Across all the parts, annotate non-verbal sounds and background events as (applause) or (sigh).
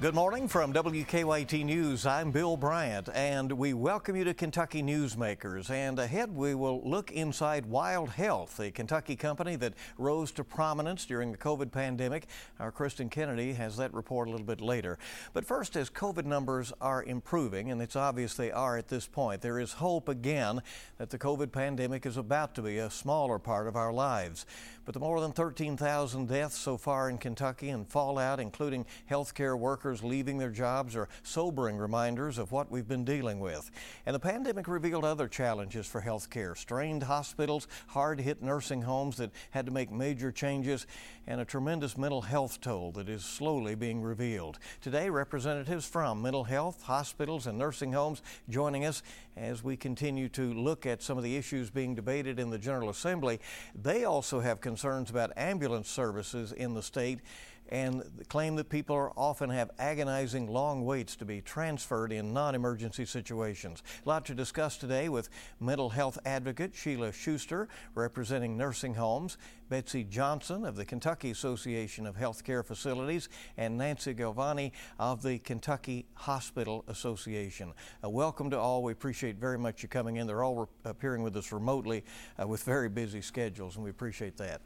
Good morning from WKYT News. I'm Bill Bryant, and we welcome you to Kentucky Newsmakers. And ahead, we will look inside Wild Health, a Kentucky company that rose to prominence during the COVID pandemic. Our Kristen Kennedy has that report a little bit later. But first, as COVID numbers are improving, and it's obvious they are at this point, there is hope again that the COVID pandemic is about to be a smaller part of our lives. But the more than 13,000 deaths so far in Kentucky and fallout, including healthcare workers leaving their jobs, are sobering reminders of what we've been dealing with. And the pandemic revealed other challenges for healthcare strained hospitals, hard hit nursing homes that had to make major changes, and a tremendous mental health toll that is slowly being revealed. Today, representatives from mental health, hospitals, and nursing homes joining us as we continue to look at some of the issues being debated in the General Assembly. They also have concerns about ambulance services in the state and claim that people are often have agonizing long waits to be transferred in non-emergency situations. A lot to discuss today with mental health advocate Sheila Schuster, representing nursing homes, Betsy Johnson of the Kentucky Association of Healthcare Facilities, and Nancy Galvagni of the Kentucky Hospital Association. Uh, welcome to all. We appreciate very much you coming in. They're all re- appearing with us remotely uh, with very busy schedules, and we appreciate that.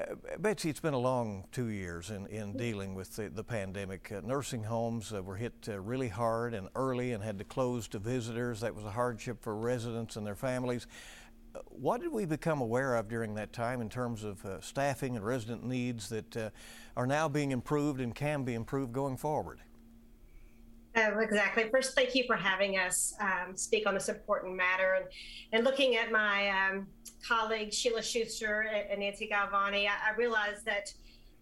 Uh, Betsy, it's been a long two years in, in dealing with the, the pandemic. Uh, nursing homes uh, were hit uh, really hard and early and had to close to visitors. That was a hardship for residents and their families. Uh, what did we become aware of during that time in terms of staffing and resident needs that are now being improved and can be improved going forward? Exactly. First, thank you for having us um, speak on this important matter. And, and looking at my um, colleagues, Sheila Schuster and Nancy Galvagni, I, I realized that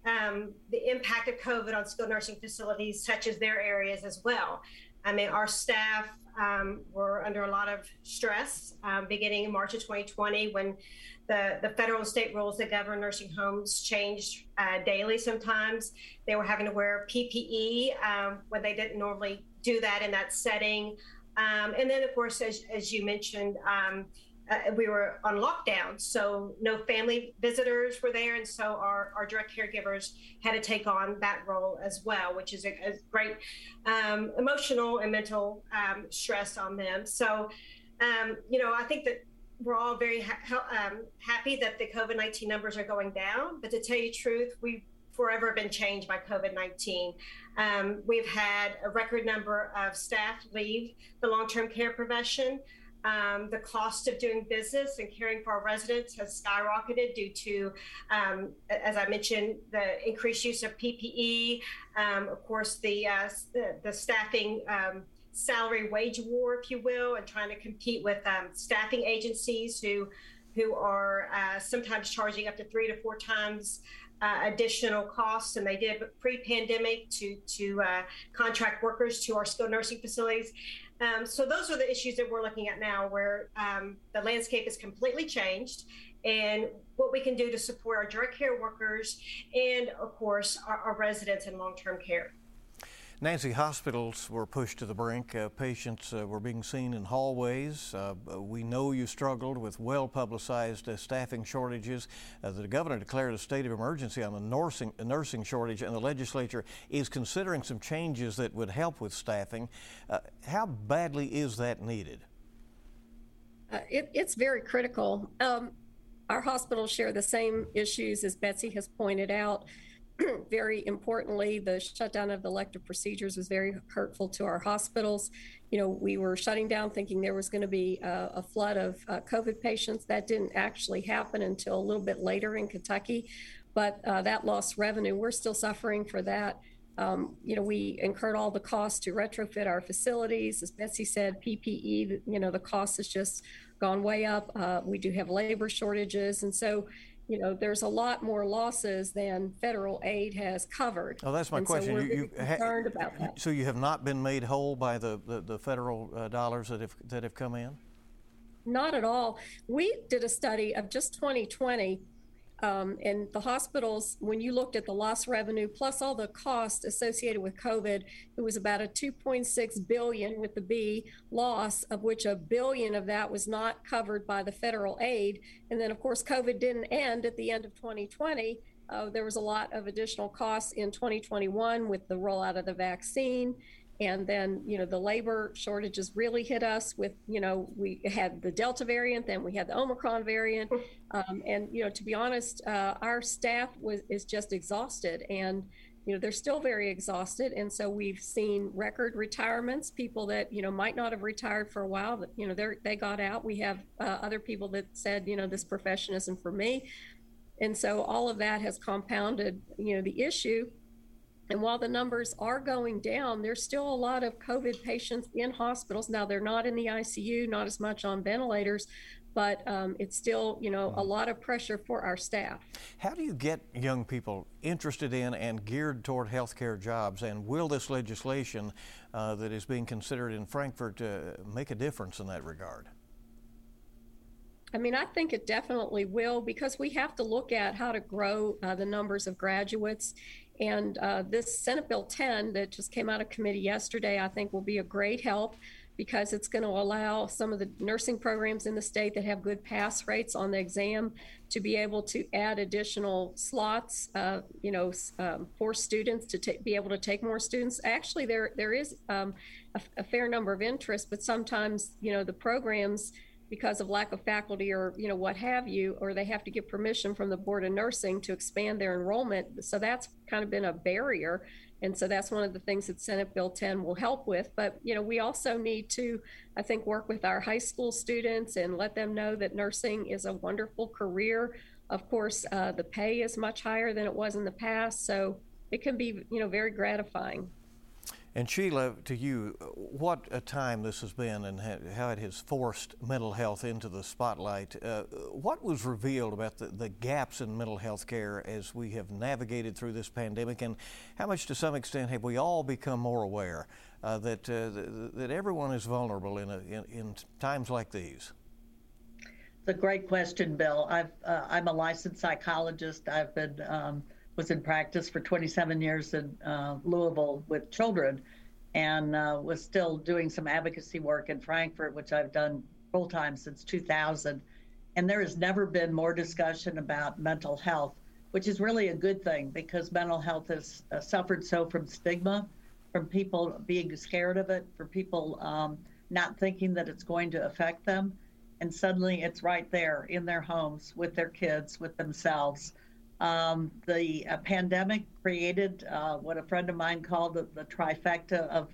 um, the impact of COVID on skilled nursing facilities touches their areas as well. I mean, our staff um, were under a lot of stress um, beginning in March of 2020 when the, the federal and state rules that govern nursing homes changed uh, daily sometimes. They were having to wear PPE um, when they didn't normally do that in that setting. Um, and then, of course, as, as you mentioned, um, uh, we were on lockdown, so no family visitors were there, and so our, our direct caregivers had to take on that role as well, which is a, a great um, emotional and mental um, stress on them. So, um, you know, I think that we're all very ha- um, happy that the COVID 19 numbers are going down, but to tell you the truth, we've forever been changed by COVID 19. Um, we've had a record number of staff leave the long term care profession. Um, the cost of doing business and caring for our residents has skyrocketed due to, um, as I mentioned, the increased use of PPE. Um, of course, the, uh, the, the staffing um, salary wage war, if you will, and trying to compete with um, staffing agencies who who are uh, sometimes charging up to three to four times uh, additional costs than they did pre-pandemic to to uh, contract workers to our skilled nursing facilities. Um, so those are the issues that we're looking at now, where um, the landscape is completely changed, and what we can do to support our direct care workers and, of course, our, our residents in long-term care. Nancy, hospitals were pushed to the brink. Uh, patients uh, were being seen in hallways. Uh, we know you struggled with well publicized uh, staffing shortages. Uh, the governor declared a state of emergency on the nursing, nursing shortage, and the legislature is considering some changes that would help with staffing. Uh, how badly is that needed? It, it's very critical. Um, our hospitals share the same issues as Betsy has pointed out. (clears throat) very importantly, the shutdown of the elective procedures was very hurtful to our hospitals. You know, we were shutting down thinking there was going to be a, a flood of uh, COVID patients. That didn't actually happen until a little bit later in Kentucky, but uh, that lost revenue. We're still suffering for that. Um, you know, we incurred all the costs to retrofit our facilities. As Betsy said, PPE, you know, the cost has just gone way up. Uh, we do have labor shortages. And so, you know, there's a lot more losses than federal aid has covered. Oh, that's my and question. So we're you, you concerned about that. So you have not been made whole by the, the, the federal uh, dollars that have that have come in? Not at all. We did a study of just 2020 um, and the hospitals, when you looked at the lost revenue plus all the cost associated with COVID, it was about a 2.6 billion with the B loss, of which a billion of that was not covered by the federal aid. And then, of course, COVID didn't end at the end of 2020. uh, there was a lot of additional costs in 2021 with the rollout of the vaccine. And then, you know, the labor shortages really hit us with, you know, we had the Delta variant, then we had the Omicron variant. (laughs) Um, and, you know, to be honest, uh, our staff was is just exhausted and, you know, they're still very exhausted. And so we've seen record retirements, people that, you know, might not have retired for a while, but, you know, they they got out. We have uh, other people that said, you know, this profession isn't for me. And so all of that has compounded, you know, the issue. And while the numbers are going down, there's still a lot of COVID patients in hospitals. Now they're not in the ICU, not as much on ventilators, but um, it's still, you know, a lot of pressure for our staff. How do you get young people interested in and geared toward healthcare jobs? And will this legislation uh, that is being considered in Frankfort uh, make a difference in that regard? I mean, I think it definitely will because we have to look at how to grow uh, the numbers of graduates. And uh, this Senate Bill 10 that just came out of committee yesterday, I think will be a great help because it's going to allow some of the nursing programs in the state that have good pass rates on the exam to be able to add additional slots, uh, you know, um, for students to t- be able to take more students. Actually, there there is um, a, a fair number of interest, but sometimes, you know, the programs because of lack of faculty or you know what have you or they have to get permission from the board of nursing to expand their enrollment. So that's kind of been a barrier. And so that's one of the things that senate bill 10 will help with. But you know we also need to i think work with our high school students and let them know that nursing is a wonderful career. Of course uh, the pay is much higher than it was in the past. So it can be you know very gratifying and Sheila, to you, what a time this has been and how it has forced mental health into the spotlight. Uh, what was revealed about the, the, gaps in mental health care as we have navigated through this pandemic, and how much, to some extent, have we all become more aware uh, that, uh, that everyone is vulnerable in, a, in, in, times like these? It's a great question, Bill. i am uh, a licensed psychologist. I've been um, was in practice for 27 years in uh, Louisville with children and uh, was still doing some advocacy work in Frankfort, which I've done full time since 2000. And there has never been more discussion about mental health, which is really a good thing because mental health has uh, suffered so from stigma, from people being scared of it, for people um, not thinking that it's going to affect them. And suddenly it's right there in their homes with their kids, with themselves. Um, the uh, pandemic created uh, what a friend of mine called the, the trifecta of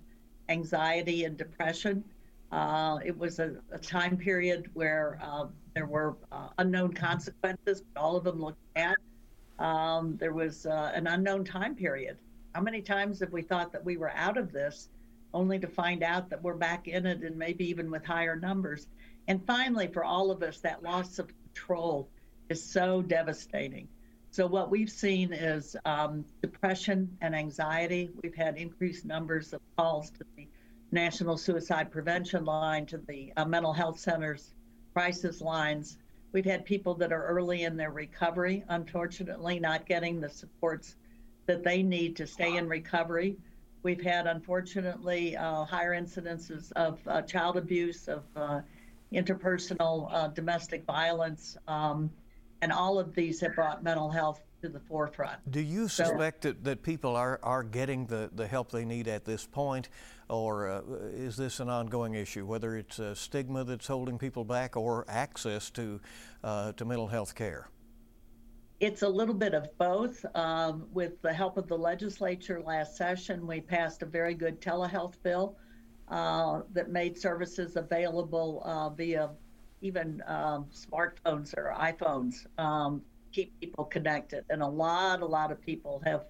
anxiety and depression. Uh, it was a, a, time period where um, there were uh, unknown consequences, but all of them looked bad. Um, there was uh, an unknown time period. How many times have we thought that we were out of this, only to find out that we're back in it and maybe even with higher numbers? And finally, for all of us, that loss of control is so devastating. So what we've seen is um, depression and anxiety. We've had increased numbers of calls to the National Suicide Prevention Line, to the uh, mental health centers crisis lines. We've had people that are early in their recovery, unfortunately, not getting the supports that they need to stay in recovery. We've had, unfortunately, uh, higher incidences of uh, child abuse, of uh, interpersonal uh, domestic violence. Um, and all of these have brought mental health to the forefront. Do you suspect so, that, that people are, are getting the, the help they need at this point, or uh, is this an ongoing issue, whether it's a stigma that's holding people back or access to, uh, to mental health care? It's a little bit of both. Um, with the help of the legislature last session, we passed a very good telehealth bill uh, that made services available uh, via even um, smartphones or iPhones um, keep people connected. And a lot, a lot of people have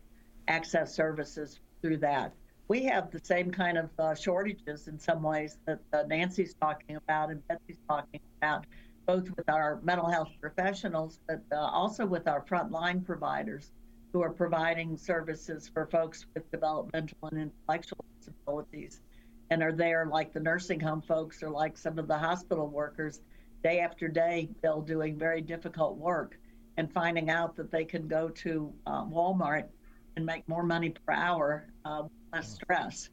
access services through that. We have the same kind of uh, shortages in some ways that uh, Nancy's talking about and Betsy's talking about, both with our mental health professionals, but uh, also with our frontline providers who are providing services for folks with developmental and intellectual disabilities and are there like the nursing home folks or like some of the hospital workers day after day, Bill, doing very difficult work and finding out that they can go to uh, Walmart and make more money per hour, uh, less stress.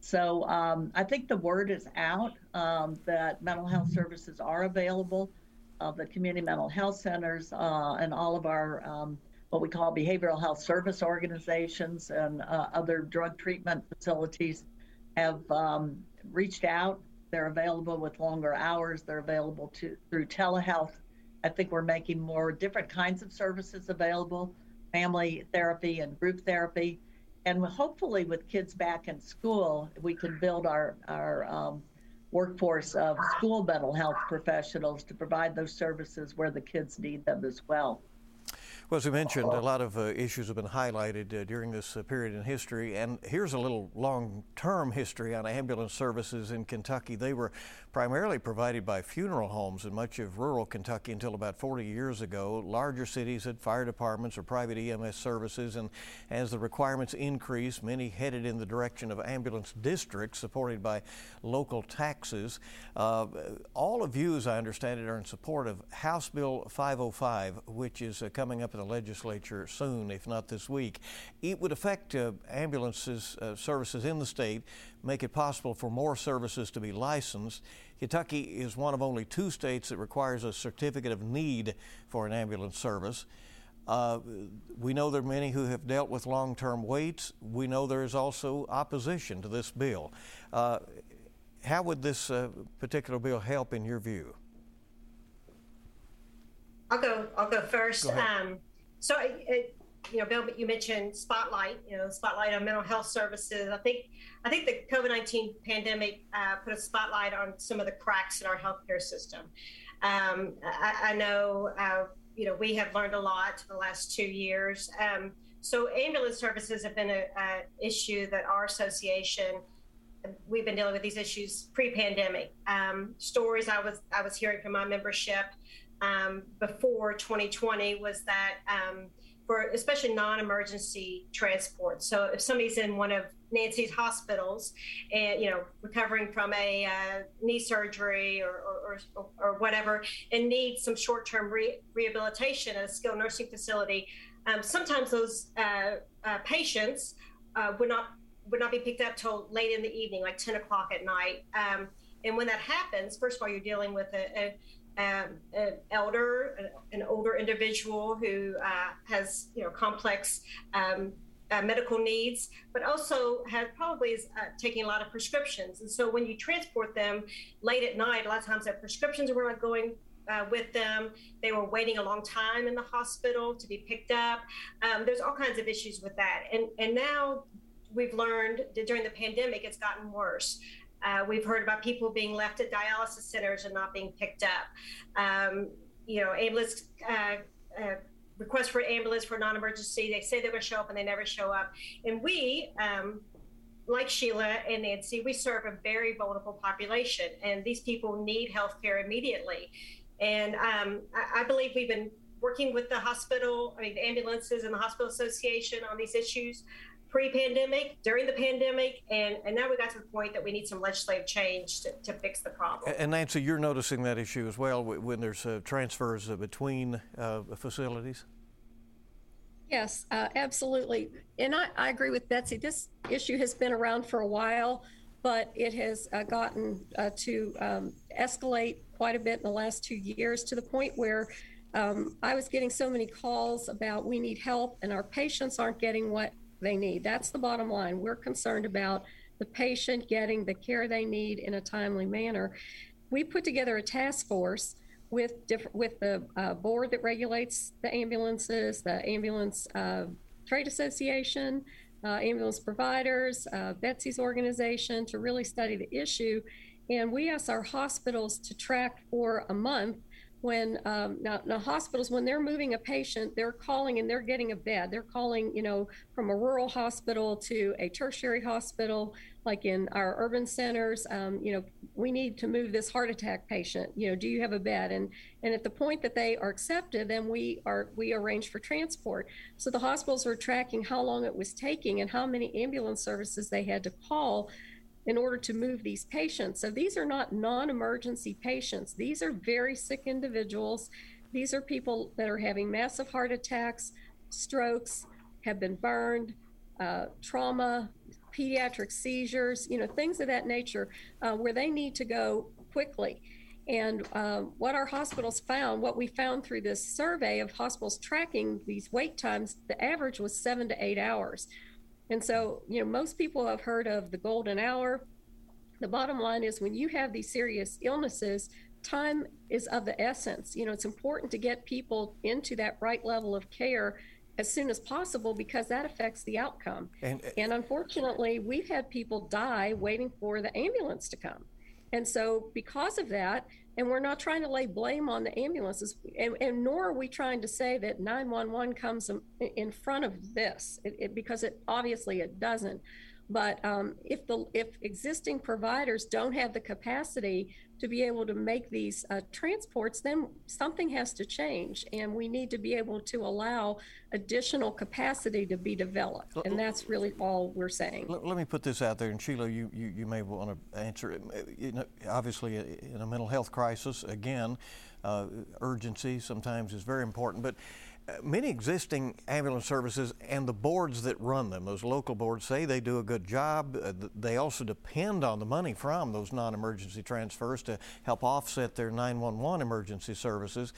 So um, I think the word is out um, that mental health services are available. Uh, the community mental health centers uh, and all of our um, what we call behavioral health service organizations and uh, other drug treatment facilities have um, reached out. They're available with longer hours. They're available to through telehealth. I think we're making more different kinds of services available, family therapy and group therapy, and hopefully with kids back in school, we can build our our um, workforce of school mental health professionals to provide those services where the kids need them as well. Well, as we mentioned, a lot of uh, issues have been highlighted uh, during this uh, period in history. And here's a little long term history on ambulance services in Kentucky. They were primarily provided by funeral homes in much of rural Kentucky until about 40 years ago. Larger cities had fire departments or private EMS services, and as the requirements increased, many headed in the direction of ambulance districts supported by local taxes. Uh, all of I understand it, are in support of House Bill 505, which is uh, coming up the legislature soon, if not this week. It would affect uh, ambulances uh, services in the state make it possible for more services to be licensed. Kentucky is one of only two states that requires a certificate of need for an ambulance service. Uh, we know there are many who have dealt with long term waits. We know there is also opposition to this bill. Uh, how would this uh, particular bill help in your view? I'll go. I'll go first. Go um, so, it, you know, Bill, you mentioned spotlight. You know, spotlight on mental health services. I think I think the COVID 19 pandemic uh, put a spotlight on some of the cracks in our healthcare system. Um, I, I, know, uh, you know, we have learned a lot the last two years. Um, so ambulance services have been an issue that our association, we've been dealing with these issues pre-pandemic. Um, stories I was I was hearing from my membership um, before 2020 was that um, for especially non-emergency transport. So if somebody's in one of Nancy's hospitals and you know recovering from a uh, knee surgery or, or, or, or, whatever and needs some short-term re- rehabilitation at a skilled nursing facility, um, sometimes those uh, uh, patients uh, would not would not be picked up till late in the evening, like 10 o'clock at night. Um, and when that happens, first of all, you're dealing with a, a um, an elder, an older individual who uh, has you know complex um, uh, medical needs, but also has probably is uh, taking a lot of prescriptions. And so when you transport them late at night, a lot of times their prescriptions were not going uh, with them. They were waiting a long time in the hospital to be picked up. Um, there's all kinds of issues with that. And and now we've learned that during the pandemic, it's gotten worse. Uh, we've heard about people being left at dialysis centers and not being picked up. Um, you know, ambulance uh, uh, requests for ambulance for non-emergency. They say they're going to show up and they never show up. And we, um, like Sheila and Nancy, we serve a very vulnerable population, and these people need health care immediately. And um, I, I believe we've been working with the hospital, I mean, the ambulances and the hospital association on these issues pre-pandemic, during the pandemic, and, and now we got to the point that we need some legislative change to, to fix the problem. And Nancy, you're noticing that issue as well when there's uh, transfers uh, between uh, facilities? Yes, uh, absolutely. And I, I, agree with Betsy. This issue has been around for a while, but it has uh, gotten uh, to um, escalate quite a bit in the last two years to the point where um, I was getting so many calls about we need help and our patients aren't getting what they need. That's the bottom line. We're concerned about the patient getting the care they need in a timely manner. We put together a task force with different with the uh, board that regulates the ambulances, the ambulance uh, trade association, uh, ambulance providers, uh, Betsy's organization to really study the issue. And we asked our hospitals to track for a month when um, now, now, hospitals when they're moving a patient they're calling and they're getting a bed. They're calling you know from a rural hospital to a tertiary hospital like in our urban centers um, you know we need to move this heart attack patient. You know do you have a bed? And and at the point that they are accepted then we are we arrange for transport. So the hospitals are tracking how long it was taking and how many ambulance services they had to call in order to move these patients. So these are not non emergency patients, these are very sick individuals. These are people that are having massive heart attacks, strokes, have been burned, uh, trauma, pediatric seizures, you know, things of that nature uh, where they need to go quickly. And um, what our hospitals found, what we found through this survey of hospitals tracking these wait times, the average was seven to eight hours. And so, you know, most people have heard of the golden hour. The bottom line is when you have these serious illnesses, time is of the essence. You know, it's important to get people into that right level of care as soon as possible because that affects the outcome. And, uh, and unfortunately, we've had people die waiting for the ambulance to come. And so, because of that, and we're not trying to lay blame on the ambulances, and, and nor are we trying to say that 911 comes in front of this, it, it, because it obviously it doesn't. But um, if the if existing providers don't have the capacity to be able to make these uh, transports, then something has to change, and we need to be able to allow additional capacity to be developed, and that's really all we're saying. Let, let me put this out there, and Sheila, you, you, you may want to answer it. You know, obviously, uh, in a mental health crisis, again, uh, urgency sometimes is very important, but many existing ambulance services and the boards that run them, those local boards, say they do a good job. Uh, they also depend on the money from those non emergency transfers to help offset their 911 emergency services.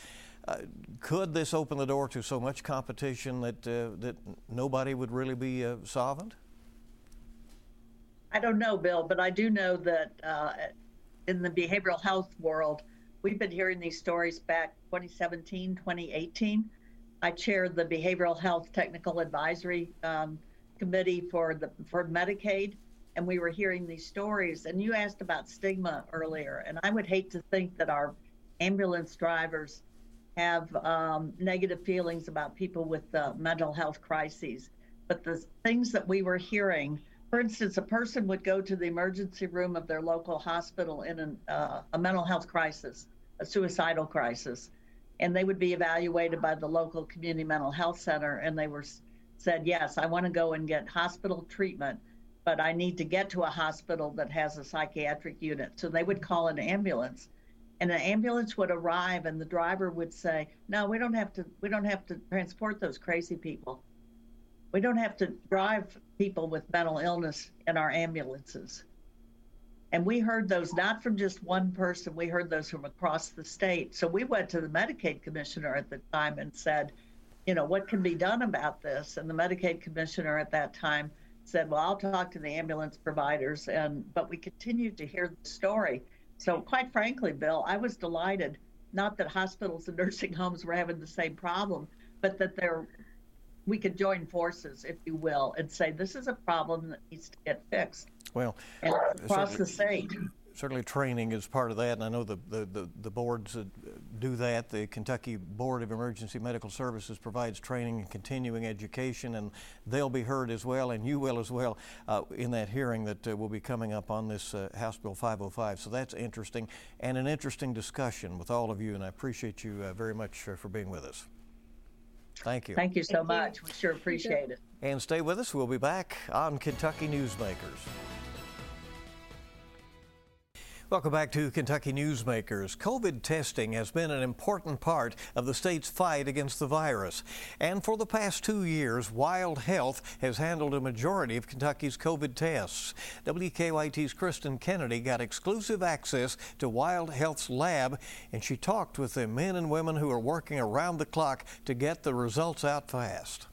Uh, could this open the door to so much competition that, uh, that nobody would really be uh, solvent? I don't know, Bill, but I do know that uh, in the behavioral health world, we've been hearing these stories back 2017, 2018 I chaired the Behavioral Health Technical Advisory um, Committee for the for Medicaid, and we were hearing these stories. And you asked about stigma earlier, and I would hate to think that our ambulance drivers have um, negative feelings about people with uh, mental health crises. But the things that we were hearing, for instance, a person would go to the emergency room of their local hospital in an, uh, a mental health crisis, a suicidal crisis and they would be evaluated by the local community mental health center and they were said yes i want to go and get hospital treatment but i need to get to a hospital that has a psychiatric unit. So they would call an ambulance and an ambulance would arrive and the driver would say no we don't have to we don't have to transport those crazy people. We don't have to drive people with mental illness in our ambulances and we heard those not from just one person, we heard those from across the state. So we went to the Medicaid commissioner at the time and said, you know, what can be done about this? And the Medicaid commissioner at that time said, well, I'll talk to the ambulance providers. And but we continued to hear the story. So quite frankly, Bill, I was delighted, not that hospitals and (laughs) nursing homes were having the same problem, but that there we could join forces, if you will, and say this is a problem that needs to get fixed. Well, across the state. Certainly, training is part of that, and I know the, the, the, the boards that do that. The Kentucky Board of Emergency Medical Services provides training and continuing education, and they'll be heard as well, and you will as well, uh, in that hearing that uh, will be coming up on this uh, House Bill 505. So that's interesting, and an interesting discussion with all of you, and I appreciate you uh, very much uh, for being with us. Thank you. Thank you so Thank much. You. We sure appreciate it. And stay with us. We'll be back on Kentucky Newsmakers. Welcome back to Kentucky Newsmakers. COVID testing has been an important part of the state's fight against the virus. And for the past two years, Wild Health has handled a majority of Kentucky's COVID tests. WKYT's Kristen Kennedy got exclusive access to Wild Health's lab, and she talked with the men and women who are working around the clock to get the results out fast.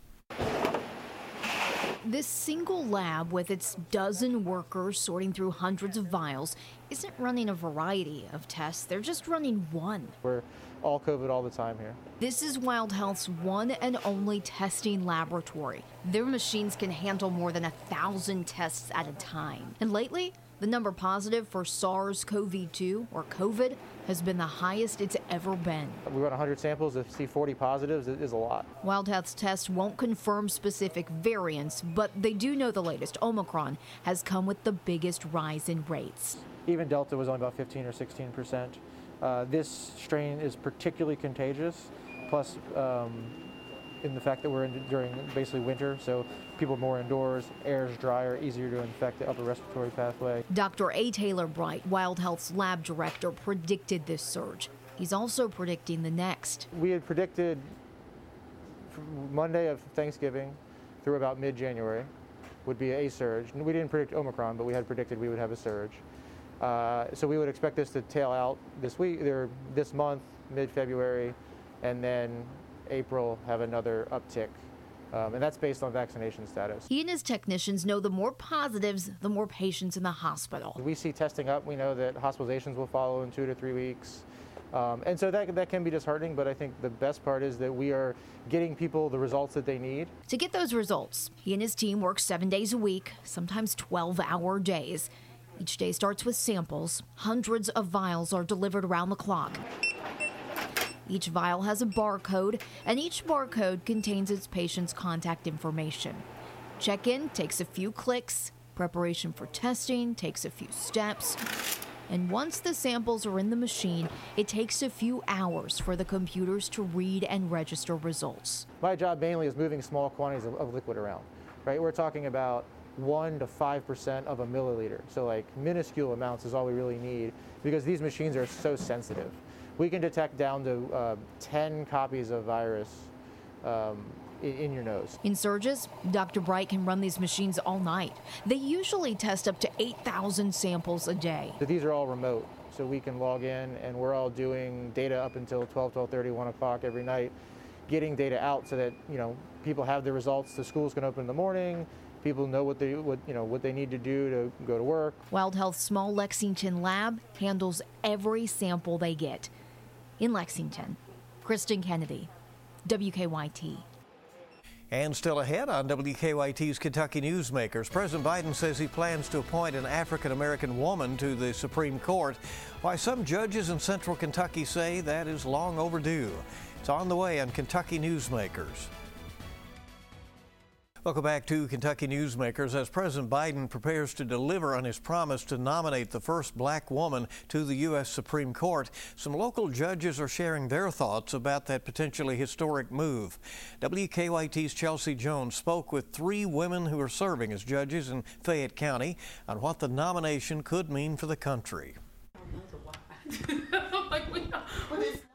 This single lab, with its dozen workers sorting through hundreds of vials, isn't running a variety of tests. They're just running one. We're all COVID all the time here. This is Wild Health's one and only testing laboratory. Their machines can handle more than a thousand tests at a time. And lately, the number positive for SARS CoV 2 or COVID has been the highest it's ever been. We run 100 samples. To see 40 positives is a lot. Wild Health's test won't confirm specific variants, but they do know the latest Omicron has come with the biggest rise in rates. Even Delta was only about 15 or 16 percent. Uh, this strain is particularly contagious. Plus, um, in the fact that we're in during basically winter, so people are more indoors, air is drier, easier to infect the upper respiratory pathway. Dr. A. Taylor Bright, Wild Health's lab director, predicted this surge. He's also predicting the next. We had predicted Monday of Thanksgiving through about mid January would be a surge. We didn't predict Omicron, but we had predicted we would have a surge. Uh, so we would expect this to tail out this week, or this month, mid-February, and then April have another uptick. Um, and that's based on vaccination status. He and his technicians know the more positives, the more patients in the hospital. We see testing up. We know that hospitalizations will follow in two to three weeks. Um, and so that, that can be disheartening, but I think the best part is that we are getting people the results that they need. To get those results, he and his team work seven days a week, sometimes 12 hour days. Each day starts with samples. Hundreds of vials are delivered around the clock. Each vial has a barcode, and each barcode contains its patient's contact information. Check in takes a few clicks, preparation for testing takes a few steps. And once the samples are in the machine, it takes a few hours for the computers to read and register results. My job mainly is moving small quantities of, of liquid around, right? We're talking about 1 to 5% of a milliliter. So, like minuscule amounts is all we really need because these machines are so sensitive. We can detect down to uh, 10 copies of virus um, in your nose. In Surges, Dr. Bright can run these machines all night. They usually test up to 8,000 samples a day. So these are all remote, so we can log in and we're all doing data up until 12, 12:30, 1 o'clock every night, getting data out so that you know people have the results. The schools can open in the morning. People know what they what you know what they need to do to go to work. Wild Health's small Lexington lab handles every sample they get. In Lexington, Kristen Kennedy, WKYT. And still ahead on WKYT's Kentucky Newsmakers, President Biden says he plans to appoint an African American woman to the Supreme Court, why some judges in central Kentucky say that is long overdue. It's on the way on Kentucky Newsmakers. Welcome back to Kentucky Newsmakers. As President Biden prepares to deliver on his promise to nominate the first black woman to the U.S. Supreme Court, some local judges are sharing their thoughts about that potentially historic move. WKYT's Chelsea Jones spoke with three women who are serving as judges in Fayette County on what the nomination could mean for the country. (laughs)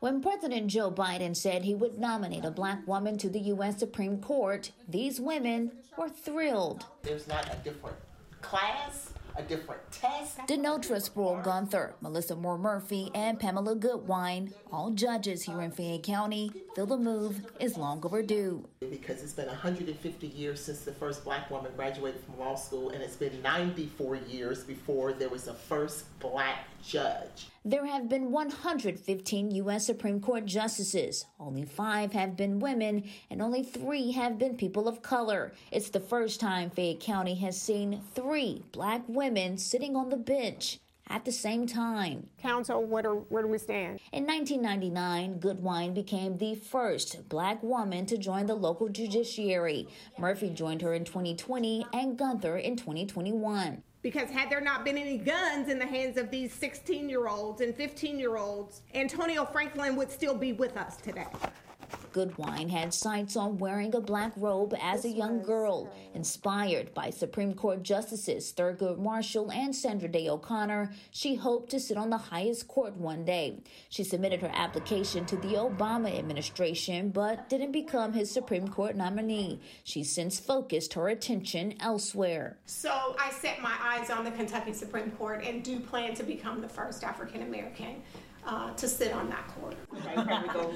When President Joe Biden said he would nominate a black woman to the U.S. Supreme Court, these women were thrilled. There's not a different class, a different test. Denotra Sproul Gunther, Melissa Moore Murphy, and Pamela Goodwine, all judges here in Fayette County, feel the move is long overdue. Because it's been 150 years since the first black woman graduated from law school, and it's been 94 years before there was a first black judge. There have been 115 U.S. Supreme Court justices. Only five have been women, and only three have been people of color. It's the first time Fayette County has seen three black women sitting on the bench at the same time. Counsel, what are, where do we stand? In 1999, Goodwine became the first black woman to join the local judiciary. Murphy joined her in 2020 and Gunther in 2021 because had there not been any guns in the hands of these 16 year olds and 15 year olds, Antonio Franklin would still be with us today. Goodwine had sights on wearing a black robe as a young girl, uh, inspired by Supreme Court Justices Thurgood Marshall and Sandra Day O'Connor. She hoped to sit on the highest court one day. She submitted her application to the Obama administration, but didn't become his Supreme Court nominee. She's since focused her attention elsewhere. So I set my eyes on the Kentucky Supreme Court and do plan to become the first African American uh, to sit on that court.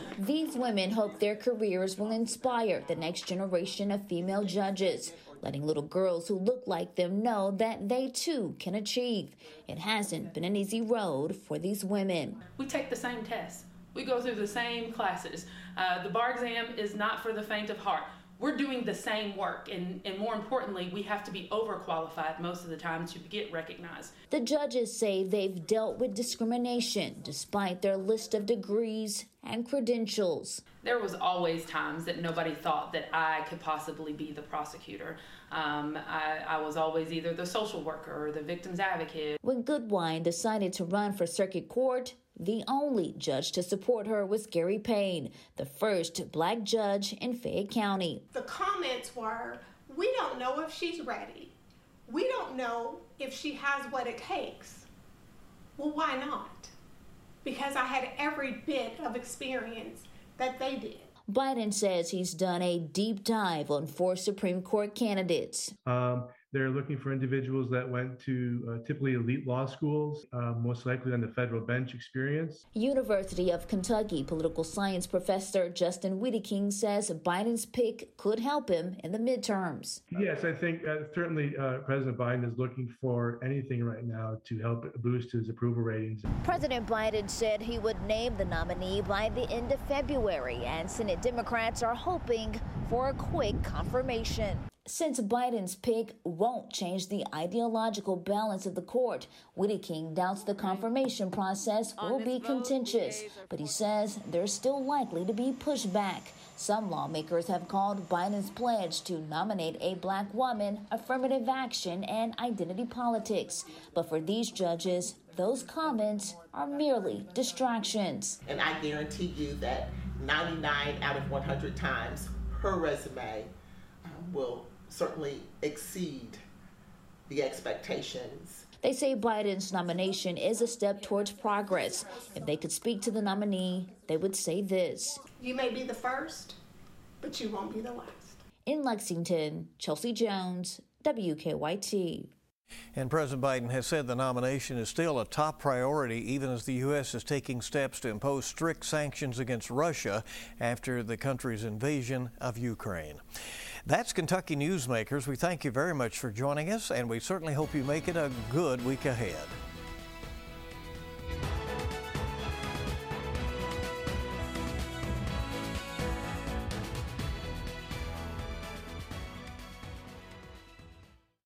(laughs) These women hope their careers will inspire the next generation of female judges, letting little girls who look like them know that they too can achieve. It hasn't been an easy road for these women. We take the same tests. We go through the same classes. Uh, the bar exam is not for the faint of heart we're doing the same work and, and more importantly we have to be overqualified most of the time to get recognized. The judges say they've dealt with discrimination despite their list of degrees and credentials. There was always times that nobody thought that i could possibly be the prosecutor. Um, I, I was always either the social worker or the victim's advocate. When goodwine decided to run for circuit court the only judge to support her was Gary Payne, the first black judge in Fayette County. The comments were, We don't know if she's ready. We don't know if she has what it takes. Well, why not? Because I had every bit of experience that they did. Biden says he's done a deep dive on four Supreme Court candidates. Um, They're looking for individuals that went to uh, typically elite law schools, uh, most likely on the federal bench experience. University of Kentucky political science professor Justin Wedeking says Biden's pick could help him in the midterms. Yes, I think uh, certainly uh, President Biden is looking for anything right now to help boost his approval ratings. President Biden said he would name the nominee by the end of February, and Senate Democrats are hoping for a quick confirmation. Since Biden's pick won't change the ideological balance of the court, Wedeking doubts the confirmation process will be contentious, but he says there's still likely to be pushback. Some lawmakers have called Biden's pledge to nominate a black woman affirmative action and identity politics. But for these judges, those comments are merely distractions. And I guarantee you that 99 out of 100 times, her resume um, will certainly exceed the expectations. They say Biden's nomination is a step towards progress. If they could speak to the nominee, they would say this You may be the first, but you won't be the last. In Lexington, Chelsea Jones, WKYT. And President Biden has said the nomination is still a top priority, even as the U.S. is taking steps to impose strict sanctions against Russia after the country's invasion of Ukraine. That's Kentucky Newsmakers. We thank you very much for joining us, and we certainly hope you make it a good week ahead.